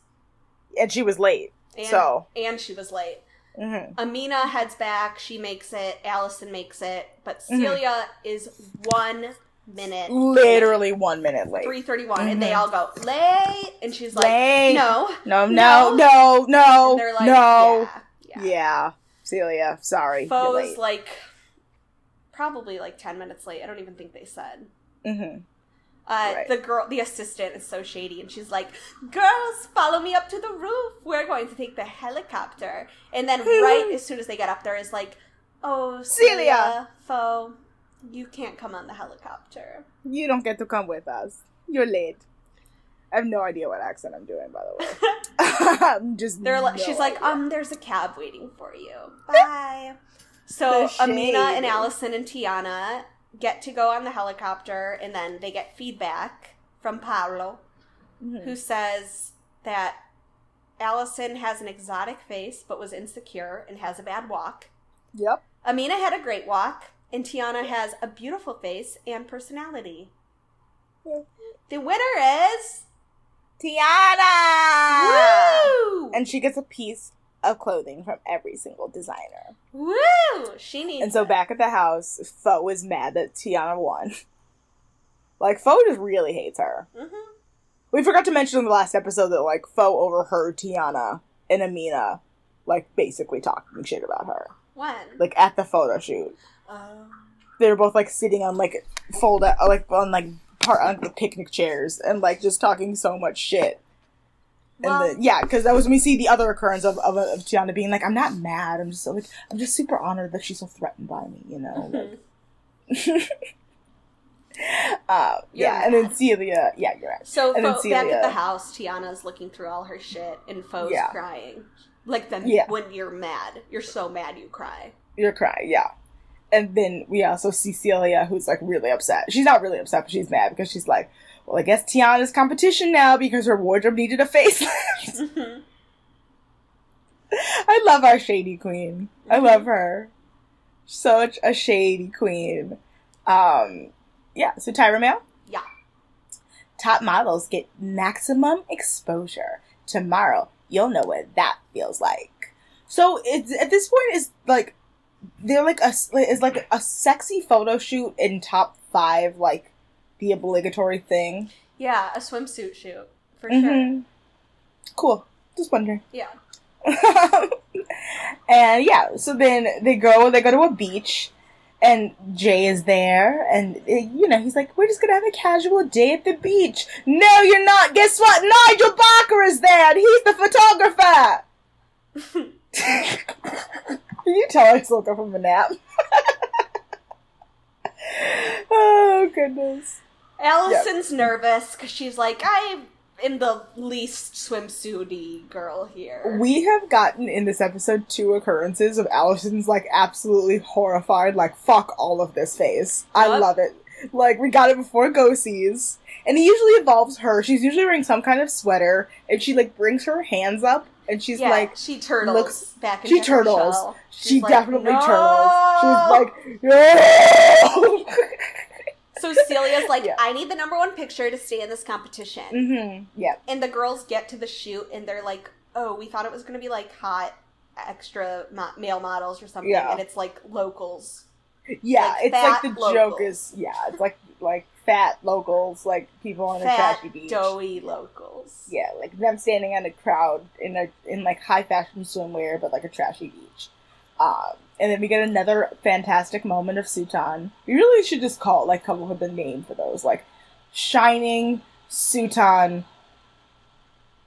And she was late. And, So. and she was late. hmm Amina heads back. She makes it. Allison makes it. But Mhm. Celia is one minute. Literally one minute late. Three thirty-one, and they Mhm. all go late, and she's like, Late. "No, No, No. no, no, no, And they're like, no. yeah, Yeah. yeah. Celia, sorry. Fo's like probably like ten minutes late. I don't even think they said. hmm Uh, Right. The girl, the assistant, is so shady, and she's like, "Girls, follow me up to the roof. We're going to take the helicopter." And then, right as soon as they get up there, is like, "Oh, Celia. Celia, Fo, you can't come on the helicopter." You don't get to come with us. You're late. I have no idea what accent I'm doing, by the way. I'm just. They're like, no she's like, um, there's a cab waiting for you. Bye. so Amina and. Allison and Tiana get to go on the helicopter, and then they get feedback from Paulo, Mhm. who says that Allison has an exotic face but was insecure and has a bad walk. Yep. Amina had a great walk, and Tiana has a beautiful face and personality. The winner is Tiana! Woo! And she gets a piece of clothing from every single designer. Woo! She needs And so it. back at the house, Fo is mad that Tiana won. Like, Fo just really hates her. Mhm. We forgot to mention in the last episode that, like, Fo overheard Tiana and Amina, like, basically talking shit about her. When? Like, at the photo shoot. Um, They were both, like, sitting on, like, fold out, like, on, like, part on the picnic chairs and, like, just talking so much shit. And Well- then, yeah, because that was when we see the other occurrence of, of, of Tiana being like, I'm not mad. I'm just like, I'm just super honored that she's so threatened by me, you know? Like, mhm. uh, yeah, and then. Celia, yeah, you're right. So And Fo- back at the house, Tiana's looking through all her shit, and Fo's Yeah. crying. Like then Yeah. when you're mad, you're so mad you cry. You're crying, yeah. And then we also see Celia, who's like really upset. She's not really upset, but she's mad because she's like, well, I guess Tiana's competition now because her wardrobe needed a facelift. Mhm. I love our shady queen. I love her. Such a shady queen. Um, yeah, so Tyra Mail? Yeah. Top models get maximum exposure. Tomorrow, you'll know what that feels like. So it's at this point is like they're like a is like a sexy photo shoot in top five like the obligatory thing. Yeah, a swimsuit shoot for sure. Mhm. Cool. Just wondering. Yeah. and yeah, so then they go, they go to a beach, and Jay is there, and uh, you know he's like, "We're just gonna have a casual day at the beach." No, you're not. Guess what? Nigel Barker is there, and he's the photographer. Can tell I just woke up from a nap? oh goodness. Allison's nervous because she's like, I am the least swimsuity girl here. We have gotten in this episode two occurrences of Allison's like absolutely horrified, like fuck all of this face. I love it. Like we got it before Go sees, and it usually involves her. She's usually wearing some kind of sweater, and she like brings her hands up, and she's yeah, like, she turtles looks- back she turtles. shell. she like, definitely "No!" turtles. She's like, no. So Celia's like, Yeah. I need the number one picture to stay in this competition. mm-hmm. Yeah, And the girls get to the shoot and they're like, oh, we thought it was going to be like hot extra mo- male models or something. Yeah. And it's like locals. yeah. Like it's like the joke is yeah. It's like like fat locals, like people on a Fat, trashy beach. doughy locals. Yeah, like them standing on a crowd in a in like high fashion swimwear, but like a trashy beach. Um, and then we get another fantastic moment of Sutan. We really should just call it like come up with a name for those, like shining Sutan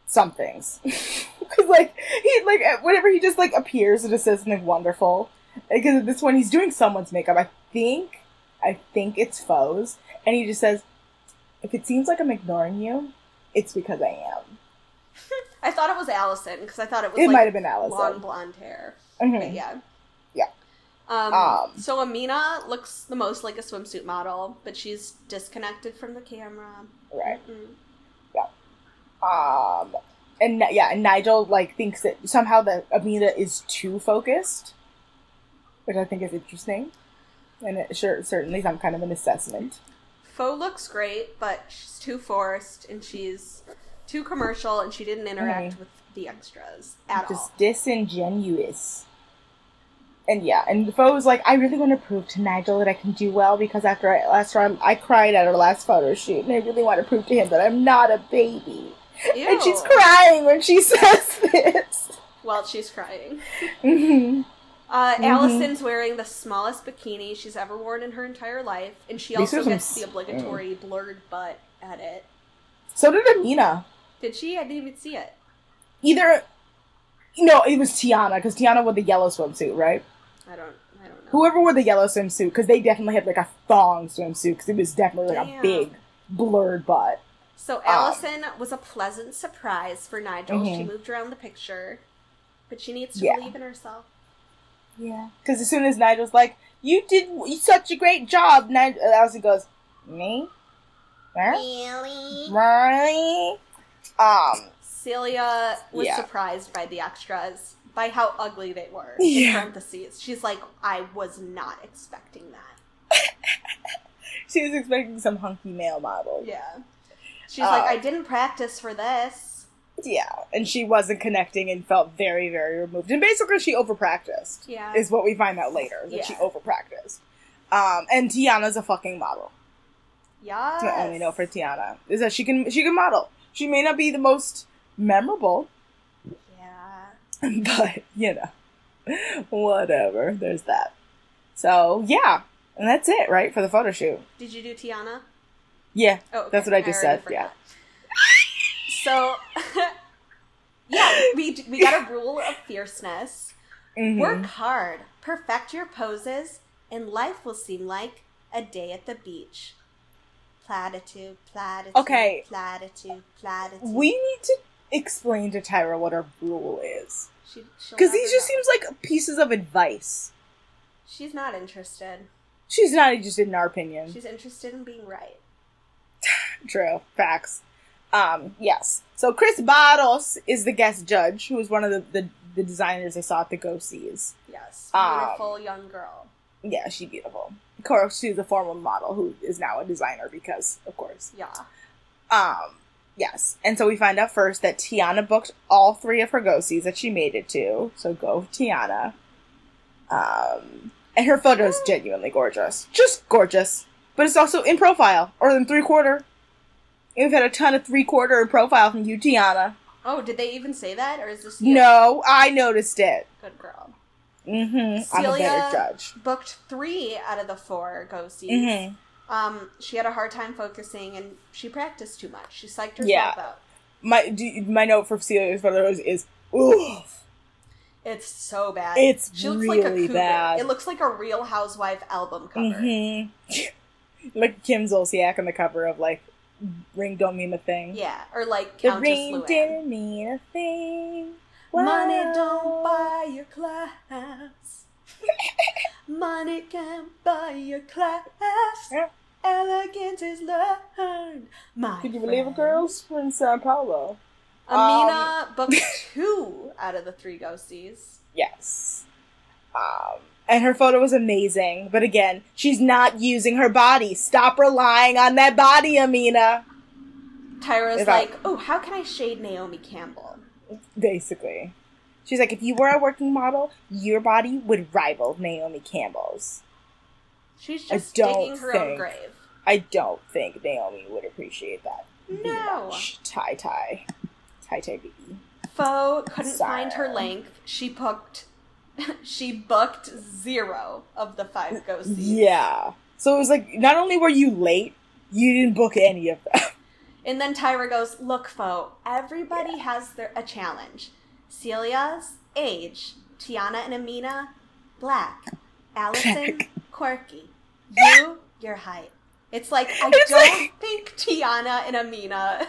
somethings. Because like he like whenever he just like appears, it just says something wonderful. Because at this one, he's doing someone's makeup. I think, I think it's Fo's, and he just says, "If it seems like I'm ignoring you, it's because I am." I thought it was Allison because I thought it was It like might have been Allison. long blonde hair. Mhm. But yeah. Yeah. Um, Um, so Amina looks the most like a swimsuit model, but she's disconnected from the camera. Right. Mm. Um, and yeah, and Nigel like thinks that somehow that Amina is too focused, which I think is interesting, and it sure certainly some kind of an assessment. Fo looks great, but she's too forced and she's too commercial, and she didn't interact Mhm. with the extras at Just all. disingenuous. And yeah, and Fo was like, I really want to prove to Nigel that I can do well because after I, last time I cried at our last photo shoot, and I really want to prove to him that I'm not a baby. Ew. And she's crying when she says this. While she's crying. Mhm. Uh, Mhm. Allison's wearing the smallest bikini she's ever worn in her entire life, and she These also some gets the obligatory blurred butt edit. So did Amina. Did she? I didn't even see it. Either, no, it was Tiana because Tiana wore the yellow swimsuit, right? I don't. I don't know. Whoever wore the yellow swimsuit because they definitely had like a thong swimsuit because it was definitely like Damn. a big blurred butt. So Allison was a pleasant surprise for Nigel. She Mhm. moved around the picture, but she needs to Yeah. believe in herself. Yeah. Because as soon as Nigel's like, "You did such a great job," Nigel Allison goes, "Me, Huh? Really? really?" Um. Celia was Yeah. surprised by the extras, by how ugly they were. Yeah. In parentheses, she's like, I was not expecting that. She was expecting some hunky male model. Yeah. She's like, Uh, I didn't practice for this. Yeah, and she wasn't connecting and felt very, very removed. And basically, she overpracticed. Yeah. Is what we find out later that she overpracticed. Um, and Tiana's a fucking model. Yeah. The only know for Tiana is that she can she can model. She may not be the most memorable, Yeah. but you know, whatever. There's that. So yeah, and that's it, right, for the photo shoot. Did you do Tiana? Yeah, Oh, okay. that's what I just already said. Yeah. So, yeah, we we got a rule of fierceness. Mhm. Work hard, perfect your poses, and life will seem like a day at the beach. Platitude, platitude, Okay. platitude, platitude. We need to explain to Tyra what our rule is. Because these just know. seems like pieces of advice. She's not interested. She's not interested in our opinion. She's interested in being right. True. Facts. Um, yes. So Cris Barros is the guest judge, who is one of the, the, the designers I saw at the Go Sees. Yes, Um, beautiful young girl. Yeah, she's beautiful. Of course, she's a former model who is now a designer because, of course. Yeah. Um, yes. And so we find out first that Tiana booked all three of her Go Sees that she made it to. So go Tiana. Um, and her photo is genuinely gorgeous. Just gorgeous. But it's also in profile or in three quarter. We've had a ton of three quarter profile from you, Tiana. Oh, did they even say that, or is this No, I noticed it. good girl? Mm-hmm. I'm a Celia better judge. booked three out of the four go sees. Mhm. Um, she had a hard time focusing, and she practiced too much. She psyched herself Yeah. out. My do, my note for Celia's photos is oof. It's so bad. It's she looks like a cougar. bad. It looks like a Real Housewife album cover. Mm-hmm. like Kim Zolciak on the cover of like Ring Don't Mean a Thing. Yeah, or like The Countess ring didn't mean a thing. Money don't buy your class. Money can't buy your class. Elegance is learned. My Could you believe it, girls? We're in Sao Paulo. Amina booked two out of the three go sees. Yes. Um, and her photo was amazing, but again, she's not using her body. Stop relying on that body, Amina. Tyra's like, oh, how can I shade Naomi Campbell? Basically. She's like, if you were a working model, your body would rival Naomi Campbell's. She's just digging her own think- grave. I don't think Naomi would appreciate that. No. Tie tie. Tie tie baby. Fo couldn't Sorry. find her length. She booked. she booked zero of the five go sees. Yeah. So it was like, not only were you late, you didn't book any of them. And then Tyra goes, "Look, Fo, everybody has their a challenge. Celia's age, Tiana and Amina, black, Allison, quirky, you, your height." It's like I It's don't like- think Tiana and Amina.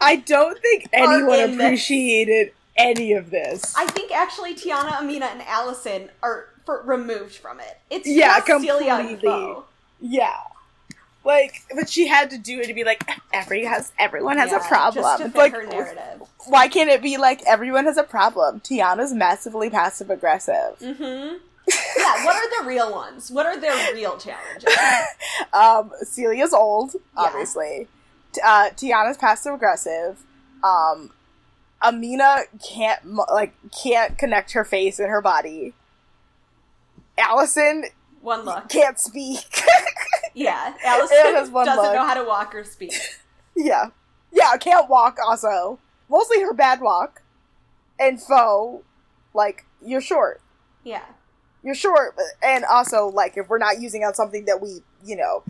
I don't think anyone appreciated any of this. I think actually Tiana, Amina, and Allison are for removed from it. It's Yeah, just Celia and completely. Yeah. Like, but she had to do it to be like every has everyone has Yeah, a problem. Just to fit like why can't it be like everyone has a problem? Tiana's massively passive aggressive. Mm-hmm. Yeah, what are the real ones? What are their real challenges? um, Celia's old, obviously. T- uh, Tiana's passive aggressive. Um, Amina can't like can't connect her face and her body. Allison One look. can't speak. Yeah, Allison has one doesn't look. know how to walk or speak. yeah, yeah, can't walk. Also, mostly her bad walk. And Fo, like you're short. Yeah. you're short and also like if we're not using on something that we you know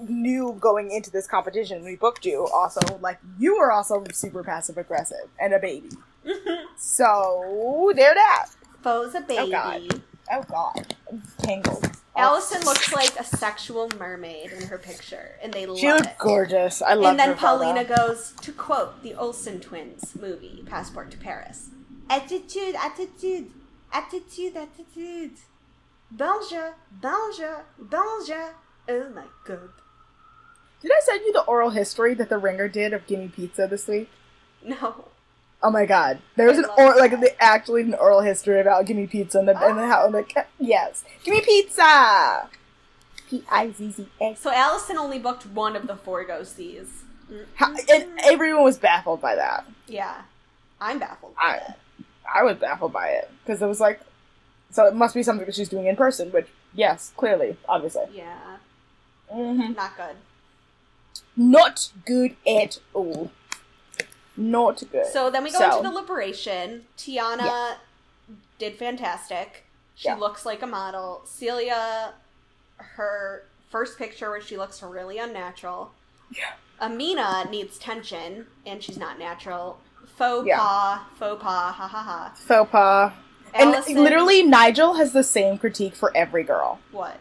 knew going into this competition we booked you also like you were also super passive aggressive and a baby mm-hmm. so there that Fo's a oh, baby. God. oh god I'm tangled oh. Allison looks like a sexual mermaid in her picture, and they she love it. gorgeous i love and then. Paulina goes to quote the Olsen twins movie, Passport to Paris. Attitude, attitude, attitude, attitude. Bonjour, bonjour, bonjour. Oh my god. Did i send you the oral history that the ringer did of gimme pizza this week No. Oh my god. There was I an love or like that. the actually an oral history about gimme pizza and the and the how like yes. Gimme pizza. P I Z Z A. So Allison only booked one of the four go sees. How- And everyone was baffled by that. Yeah. I'm baffled by I it. I was baffled by it because it was like so it must be something that she's doing in person, which yes, clearly, obviously. Yeah. hmm Not good. Not good at all. Not good. So then we go So- into the liberation. Tiana Yeah. did fantastic. She Yeah. looks like a model. Celia, her first picture where she looks really unnatural. Yeah. Amina needs tension, and she's not natural. Faux Yeah. pas, faux pas, ha ha ha. faux pas. And literally, Nigel has the same critique for every girl. What?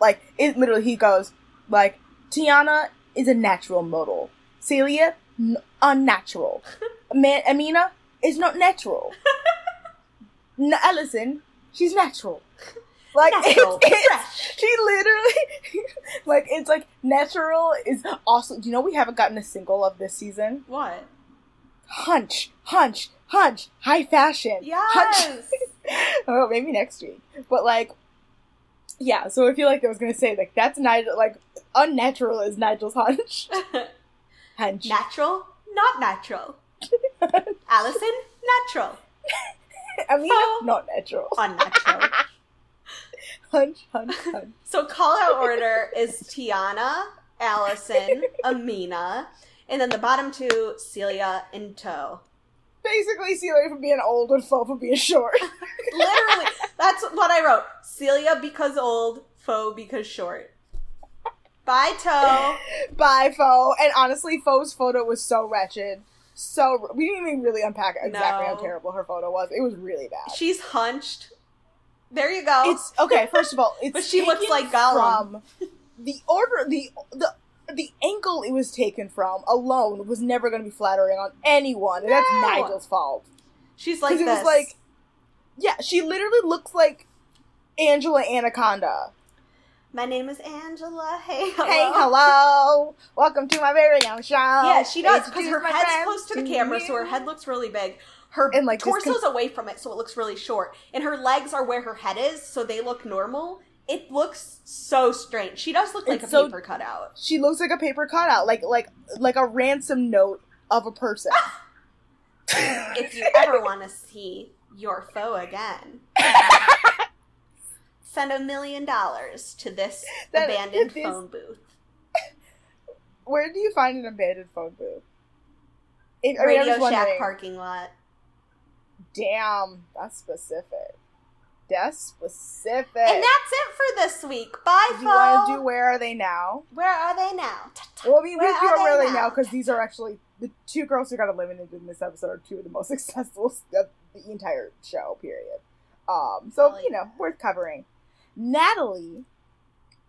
like it literally he goes like Tiana is a natural model. Celia n- unnatural. Man, Amina is not natural. N- Allison, she's natural. Like Natural, it's, it's- fresh. she literally like it's like natural is awesome. Do you know we haven't gotten a single of this season? What? Hunch, hunch, hunch, high fashion. Hunch. Yes! oh, maybe next week. But like, yeah. So I feel like I was gonna say like that's Nigel. Like unnatural is Nigel's hunch. Hunch. natural? Not natural. Allison? Natural. I mean, Oh. not natural. Unnatural. Hunch, hunch, hunch. So call out order is Tiana, Allison, Amina, and then the bottom two, Celia and Toe. Basically, Celia for being old and Fo for being short. Literally, that's what I wrote. Celia because old, Fo because short. Bye, Toe. Bye, Fo. And honestly, Fo's photo was so wretched. So we didn't even really unpack exactly how terrible her photo was. It was really bad. She's hunched. There you go. It's okay. First of all, it's But she looks like Gollum. From the order, the the the angle it was taken from alone was never going to be flattering on anyone, and that's No. Nigel's fault. She's like this. it was like, yeah, she literally looks like Angela Anaconda. My name is Angela. Hey, hello. Hey, hello, welcome to my very own show. Yeah, she does because her head's close to the camera, so her head looks really big. Her And, like, torso's con- away from it, so it looks really short, and her legs are where her head is, so they look normal. It looks so strange. She does look like It's a so- paper cutout. She looks like a paper cutout, like like like a ransom note of a person. If you ever want to see your foe again, send a million dollars to this That- abandoned this- phone booth. Where do you find an abandoned phone booth? If, I mean, Radio Shack parking lot. Damn, that's specific. That's specific. And that's it for this week. Bye, do you want to do Where Are They Now? Where are they now? Well, we are do Where Are they Now now? because these are actually the two girls who got eliminated in this episode are two of the most successful of the entire show. Period. Um, so Hell you know, yeah. worth covering. Natalie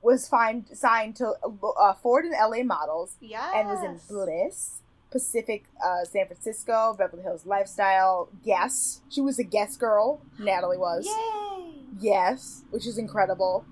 was find, signed to uh, Ford and LA Models Yes. and was in Bliss, Pacific, uh, San Francisco, Beverly Hills Lifestyle, Guest. She was a guest girl. Natalie was. Yay! Yes, which is incredible.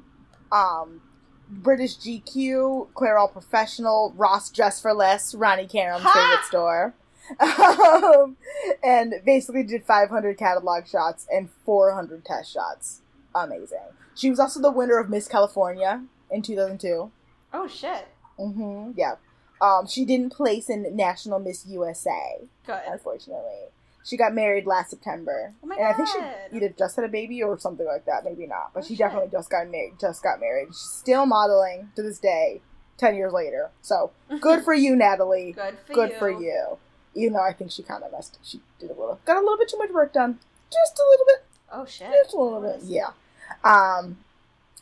Um, British GQ, Clairol Professional, Ross Dress for Less, Ronnie Karam's Ha! favorite store. Um, and basically did 500 catalog shots and 400 test shots. Amazing. She was also the winner of Miss California in 2002. Oh shit. Mm-hmm. Yeah. Um, she didn't place in National Miss USA, Good. unfortunately. She got married last September. Oh my and I think she either just had a baby or something like that. Maybe not. But Oh, she shit. definitely just got married. Just got married. She's still modeling to this day, ten years later. So good for you, Natalie. Good for good you. for you. Even though I think she kind of messed. She did a little. Got a little bit too much work done. Just a little bit. Oh shit. Just a little bit. Yeah. Um,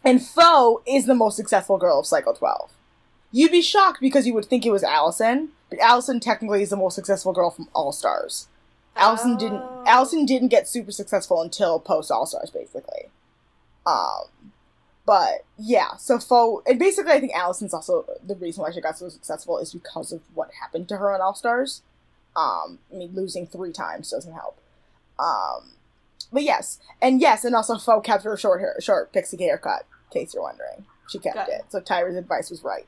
and Fo is the most successful girl of Cycle 12. You'd be shocked because you would think it was Allison, but Allison technically is the most successful girl from All Stars. Allison didn't. Oh. Allison didn't get super successful until post All Stars, basically. Um, but yeah, so Fo, and basically, I think Allison's also the reason why she got so successful is because of what happened to her on All Stars. Um, I mean, losing three times doesn't help. Um, but yes, and yes, and also Fo kept her short hair, short pixie haircut. In case you're wondering, she kept it. So Tyra's advice was right.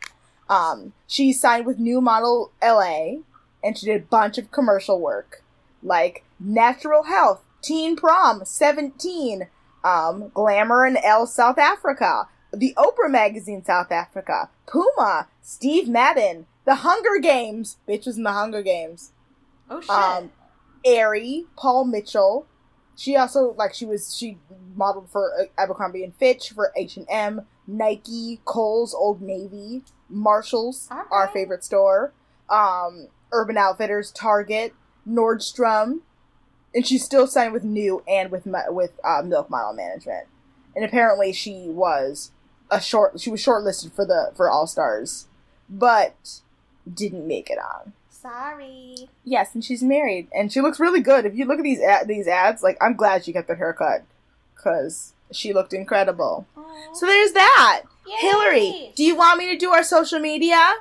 Um, she signed with New Model LA, and she did a bunch of commercial work, like Natural Health, Teen Prom, Seventeen, um, Glamour and Elle South Africa, the Oprah Magazine South Africa, Puma, Steve Madden, The Hunger Games, bitches was in The Hunger Games, Oh shit. um, Aerie, Paul Mitchell. She also like she was she modeled for uh, Abercrombie and Fitch for H and M, Nike, Kohl's, Old Navy, Marshalls, our favorite store, um, Urban Outfitters, Target, Nordstrom, and she's still signed with New and with with uh, Milk Model Management. And apparently she was a short she was shortlisted for the for All Stars, but didn't make it on. Sorry. Yes, and she's married, and she looks really good. If you look at these ad- these ads, like I'm glad she kept the haircut because she looked incredible. Aw. So there's that. Yay. Hillary, do you want me to do our social media?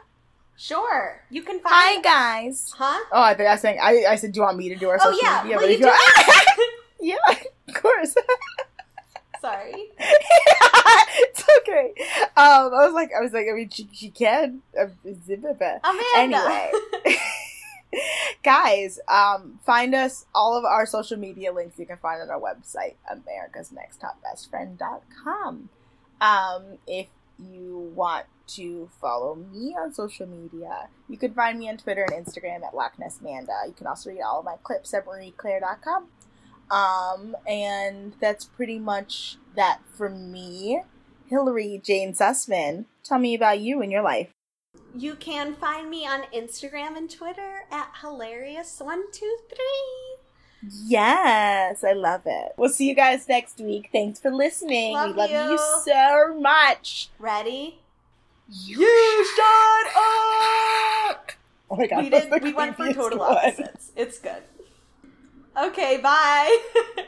Sure. You can find. Hi guys. Huh? Oh, I think I was saying I, I said, do you want me to do our Oh social yeah. media? Well, But you if do. yeah, of course. Sorry. it's okay. Um, I was like, I was like, I mean, she, she can. Uh, Amanda. Anyway. Guys, um, find us all of our social media links you can find on our website, America's Next Top Best americasnexttopbestfriend.com. Um, if you want to follow me on social media, you can find me on Twitter and Instagram at Loch Ness Manda. You can also read all of my clips at marieclaire.com. Um, and that's pretty much that for me. Hillary Jane Sussman, tell me about you and your life. You can find me on Instagram and Twitter at hilarious123. Yes, I love it. We'll see you guys next week. Thanks for listening. Love we love you. you. so much. Ready? You shut up. Oh my god, we did. We went for total one. opposites. It's good. Okay. Bye.